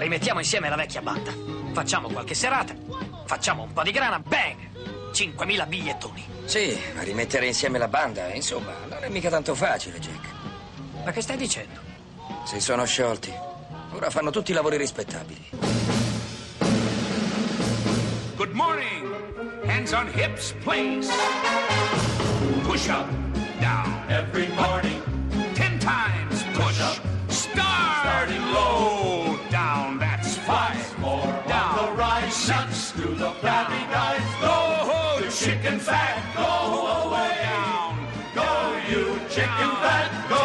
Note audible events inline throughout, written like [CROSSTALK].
Rimettiamo insieme la vecchia banda. Facciamo qualche serata. Facciamo un po' di grana. Bang! 5.000 bigliettoni. Sì, ma rimettere insieme la banda, insomma, non è mica tanto facile, Jack. Ma che stai dicendo? Si sono sciolti. Ora fanno tutti i lavori rispettabili. Good morning. Hands on hips, please. Push up, down. Every morning, chicken fat, go away. Go, you chicken fat, go.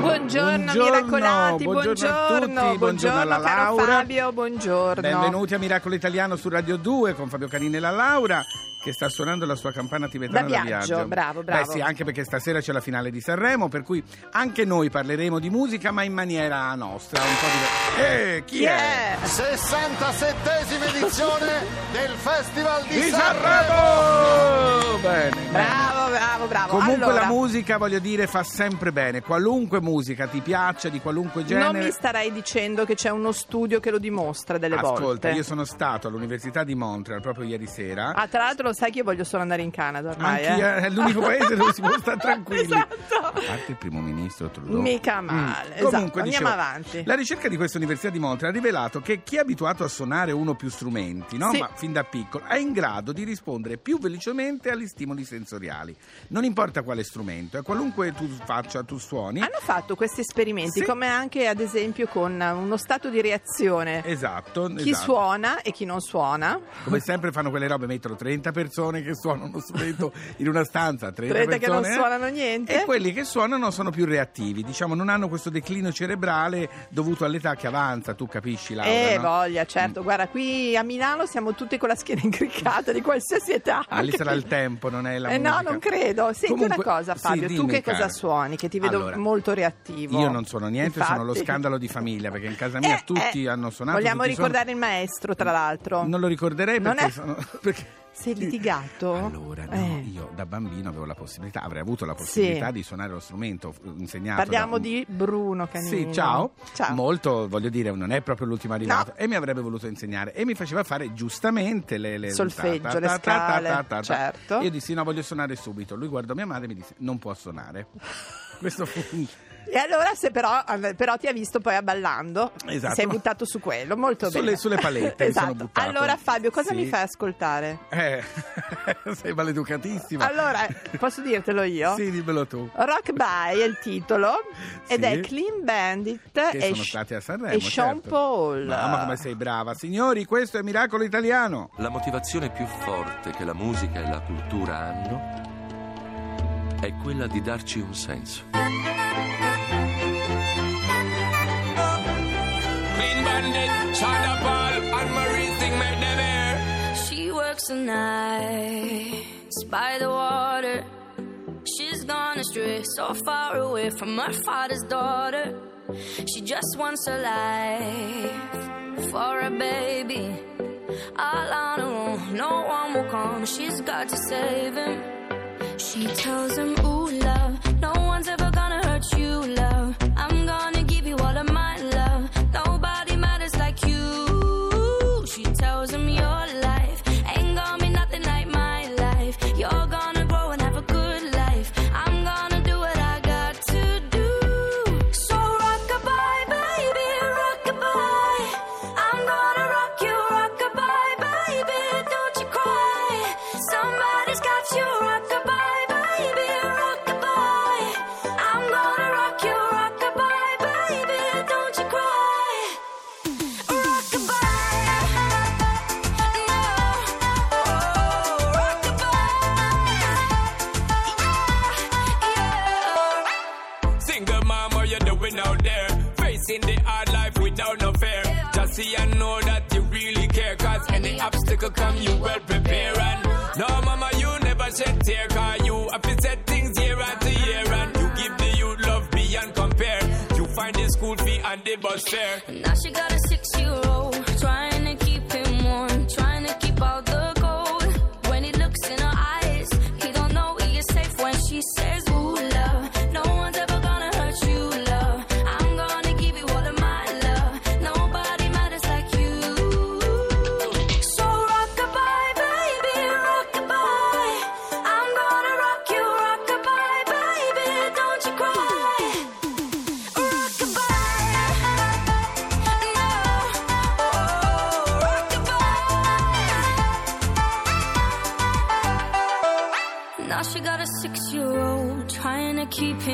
Buongiorno, Buongiorno, miracolati, buongiorno a buongiorno, tutti, buongiorno alla caro Laura. Fabio, buongiorno. Benvenuti a Miracolo Italiano su Radio 2 con Fabio Canini e la Laura che sta suonando la sua campana tibetana Da da viaggio, bravo, bravo. Beh sì, anche perché stasera c'è la finale di Sanremo, per cui anche noi parleremo di musica ma in maniera nostra, un po' diversa. Eh, chi, Chi è? 67esima edizione del Festival di, Di Sanremo. Sanremo! Bene, bene. Bravo, bravo, bravo. Comunque allora, la musica, voglio dire, fa sempre bene. Qualunque musica ti piaccia, di qualunque genere. non mi starai dicendo che c'è uno studio che lo dimostra delle Ascolta, volte. io sono stato all'Università di Montreal proprio ieri sera. Ah, tra l'altro sai che io voglio solo andare in Canada ormai, Anch'io, eh? è l'unico paese dove si può [LAUGHS] stare tranquilli. Esatto. A parte il primo ministro Trudeau. Mica male, esatto. Comunque, Andiamo dicevo, avanti. La ricerca di questa Università di Montreal ha rivelato che chi è abituato a suonare uno o più strumenti, no? Sì. Ma fin da piccolo, è in grado di rispondere più velocemente agli stimoli sensoriali. Non importa quale strumento, è qualunque tu faccia, tu suoni. Hanno fatto questi esperimenti, Sì. come anche ad esempio con uno stato di reazione. Esatto. Chi esatto. suona e chi non suona. Come sempre fanno quelle robe, mettono 30 persone che suonano uno strumento [LAUGHS] in una stanza, 30, 30 che non persone, eh, suonano niente. E quelli che suonano sono più reattivi, diciamo, non hanno questo declino cerebrale dovuto all'età che avanza, tu capisci Laura, Eh, no? voglia, certo. Guarda, qui a Milano siamo tutti con la schiena [LAUGHS] incriccata di qualsiasi età. Ah, lì sarà il tempo, non è la Eh, no, musica. non credo. Senti Comunque, una cosa, sì, Fabio, tu dimmi, che cosa cara. suoni? Che ti vedo Allora, molto reattivo. Io non suono niente, sono lo Infatti. scandalo di famiglia, perché in casa mia Eh, tutti eh, hanno suonato. Vogliamo ricordare il maestro, tra l'altro. Non lo ricorderei Non perché è- sono... [LAUGHS] perché- Sei litigato? Allora, no, Eh. io da bambino avevo la possibilità, avrei avuto la possibilità Sì. di suonare lo strumento insegnato Parliamo da di Bruno Canino. Sì, ciao. Ciao. Molto, voglio dire, non è proprio l'ultimo arrivato. No. E mi avrebbe voluto insegnare. E mi faceva fare giustamente le... le Solfeggio, ta- ta- le scale, ta- ta- certo. Io dissi no, voglio suonare subito. Lui guardò mia madre e mi disse non può suonare. [LAUGHS] Questo fu. E allora, se però, però ti ha visto poi abballando, Esatto. sei buttato su quello, molto Sulle- bene. sulle palette mi [LAUGHS] sono esatto. buttato. Allora, Fabio, cosa Sì. mi fai ascoltare? Eh, [LAUGHS] sei maleducatissima. Allora, posso dirtelo io? Sì, dimmelo tu. Rock By è il titolo ed Sì. è Clean Bandit Che e, sono Sh- stati a Sanremo, e Sean certo. Paul. Mamma come sei brava. Signori, questo è Miracolo Italiano. La motivazione più forte che la musica e la cultura hanno è quella di darci un senso. Nights by the water. She's gone astray, so far away from her father's daughter. She just wants a life for a baby. All on her own, no one will come. She's got to save him. She tells him, Ooh, love, no one's ever And know that you really care. Cause any obstacle come, you well prepare. And no, mama, you never shed tear. Cause you have set things year after year. And you give the youth love beyond compare. You find the school fee and the bus fare. Now she got a six-year-old, trying to keep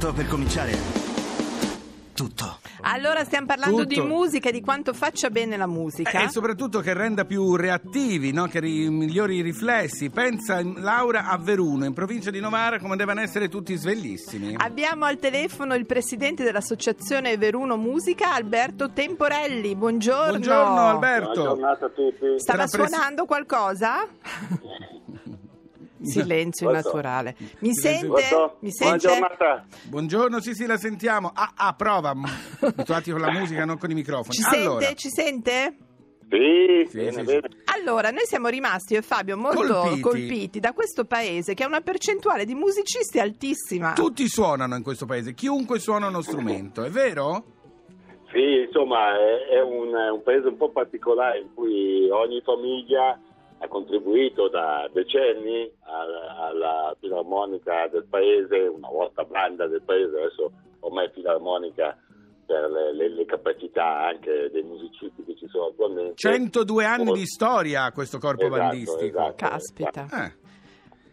Tanto per cominciare, tutto. Allora stiamo parlando di Tutto. musica e di quanto faccia bene la musica. Eh, E soprattutto che renda più reattivi, no? che ri- migliori i riflessi. Pensa Laura a Veruno, in provincia di Novara, come devono essere tutti sveglissimi. Abbiamo al telefono il presidente dell'associazione Veruno Musica, Alberto Temporelli. Buongiorno. Buongiorno Alberto. Buona giornata a tutti. Stava Tra pres- suonando qualcosa? [LAUGHS] Silenzio naturale. Mi sente? Pronto? Mi sente? giornata. Buongiorno, sì sì, la sentiamo. Ah, ah, prova. Abituati con la musica, non con i microfoni. Ci allora, sente? Ci sente? Sì, Sì, bene, sì, bene. Allora, noi siamo rimasti, io e Fabio, molto Colpiti. colpiti. da questo paese che ha una percentuale di musicisti altissima. tutti suonano in questo paese, chiunque suona uno strumento, è vero? Sì, insomma, è, è un, è un paese un po' particolare in cui ogni famiglia ha contribuito da decenni alla, alla filarmonica del paese, una volta banda del paese, adesso ormai filarmonica per le, le- le capacità anche dei musicisti che ci sono attualmente. 102 anni di storia questo corpo Esatto, bandistico. esatto. Caspita. Eh.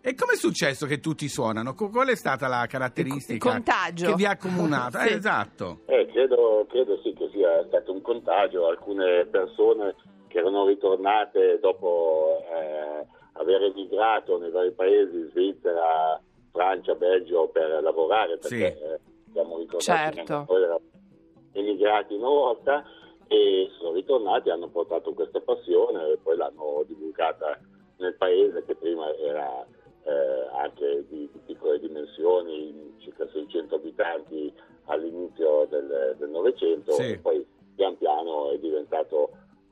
E come è successo che tutti suonano? Qual è stata la caratteristica Il contagio. che vi ha accomunato? [LAUGHS] Sì. Eh, esatto. Eh, credo, credo sì che sia stato un contagio, alcune persone che erano ritornate dopo eh, aver emigrato nei vari paesi, Svizzera, Francia, Belgio, per lavorare, perché Sì. eh, siamo ricordati Certo. che eravamo emigrati una volta e sono ritornati, hanno portato questa passione e poi l'hanno divulgata nel paese che prima era eh, anche di, di piccole dimensioni, circa 600 abitanti all'inizio del del Novecento Sì. e poi pian piano è diventato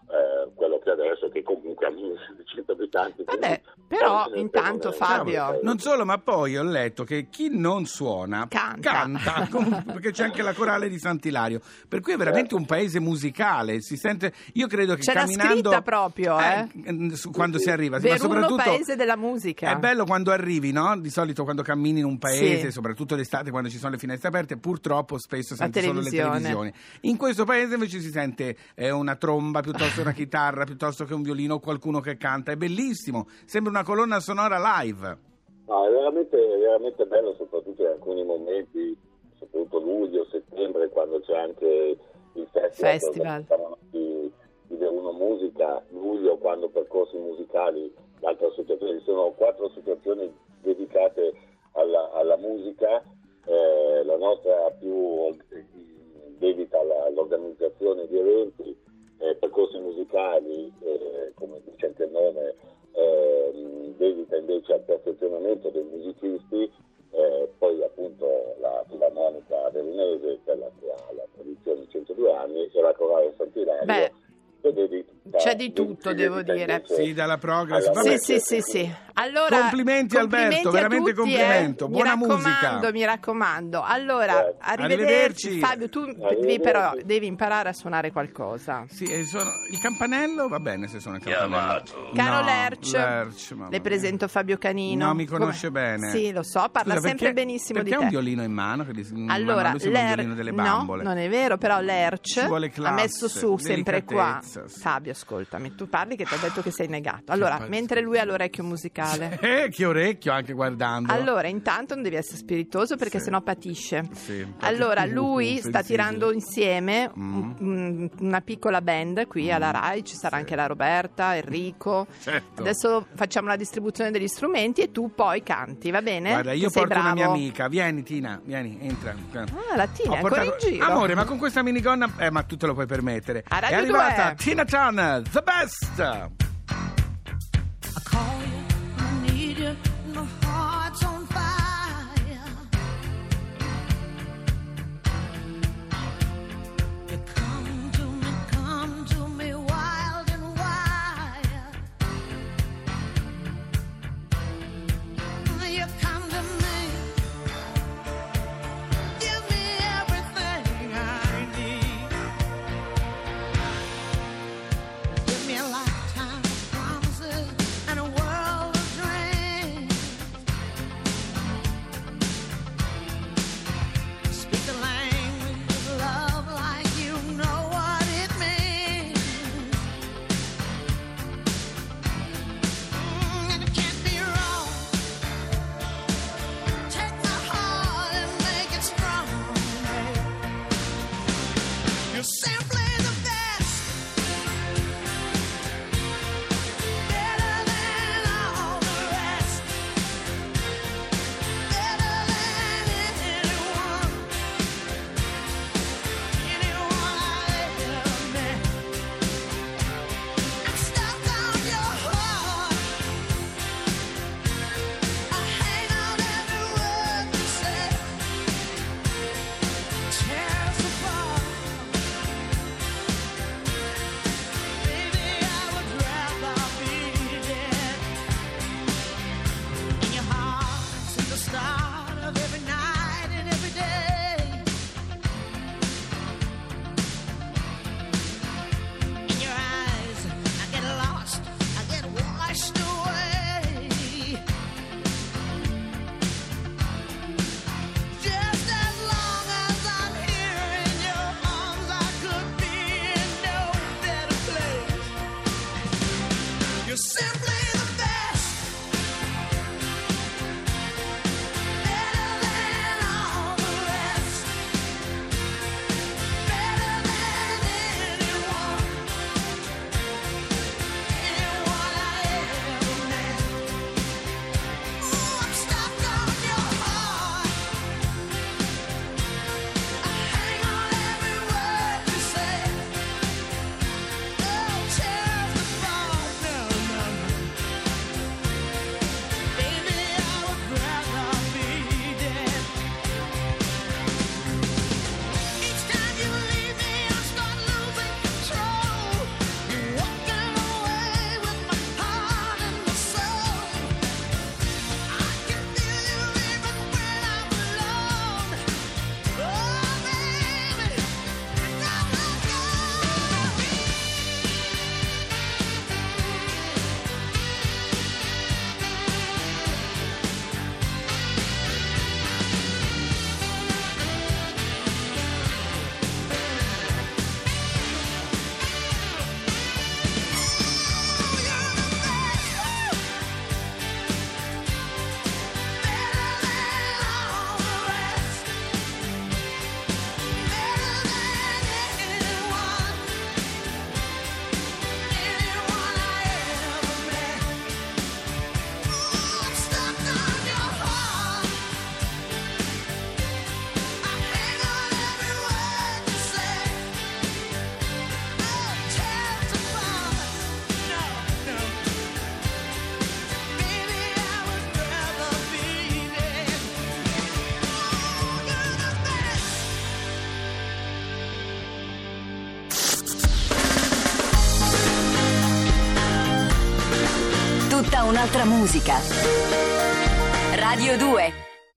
eh, quello che adesso che comunque ha 1600 abitanti. Vabbè, però intanto, Fabio- Non solo, ma poi ho letto che chi non suona Canta. [LAUGHS] comunque, perché c'è anche la corale di Sant'Ilario. Per cui è veramente un paese musicale. Si sente, io credo che C'è camminando. scritta proprio, eh. su- quando si arriva, ma Veruno, soprattutto. paese della musica. È bello quando arrivi, no? Di solito quando cammini in un paese, Sì. soprattutto d'estate quando ci sono le finestre aperte, purtroppo spesso senti solo le televisioni. In questo paese invece si sente eh, una tromba piuttosto una chitarra, piuttosto che un violino o qualcuno che canta. È bellissimo, sembra una colonna sonora live. No, è veramente, è veramente bello, soprattutto in alcuni momenti, soprattutto luglio, settembre, quando c'è anche il festival, Festival. di, di Veruno Musica, luglio, quando percorsi musicali, l'altra associazione, ci sono quattro associazioni dedicate alla, alla musica, eh, la nostra più eh, dedita alla- all'organizzazione di eventi, eh, percorsi musicali, eh, come dice anche il nome, ehm, dedita invece al perfezionamento dei musicisti, eh, poi appunto la filarmonica veronese, quella che ha la tradizione di 102 anni, e la corale Sant'Ilario. Beh, che dedica- c'è di tutto, si devo dire. invece Sì, dalla progress. Vabbè, Sì, sì, sì, sì. Allora, Complimenti, Alberto, a veramente tutti, complimento. eh. Buona mi raccomando, musica. Mi raccomando. Allora, Certo. arrivederci. Arrivederci. Fabio, tu Arrivederci. devi però devi imparare a suonare qualcosa. Sì, sono- il campanello va bene se sono il campanello. Caro No, Lerch, Lerch, le presento Fabio Canino. No, mi conosce Come- bene. Sì, lo so, parla Scusa, sempre perché- benissimo perché di ha te. un violino in mano? Che a Allora, sembra un violino delle no, bambole. non è vero, però Lerch ha messo su sempre qua. Sì. Fabio, ascoltami, tu parli che ti ho detto che sei negato. Allora, mentre lui ha l'orecchio musicale. Eh, che orecchio anche guardando. Allora, intanto non devi essere spiritoso perché Sì. sennò patisce. Sì, Allora, lui uh, sta sensibile. tirando insieme Mm. un- una piccola band qui alla RAI, ci sarà anche la Roberta, Enrico. Certo. Adesso facciamo la distribuzione degli strumenti e tu poi canti, va bene? Guarda, io Che sei porto una mia bravo. amica. Vieni, Tina, vieni, entra. Ah, la Tina è ancora in giro. Amore, ma con questa minigonna. Eh, ma tu te lo puoi permettere. A è Radio arrivata 2. Tina Turner, the best! San Francisco. Musica. Radio 2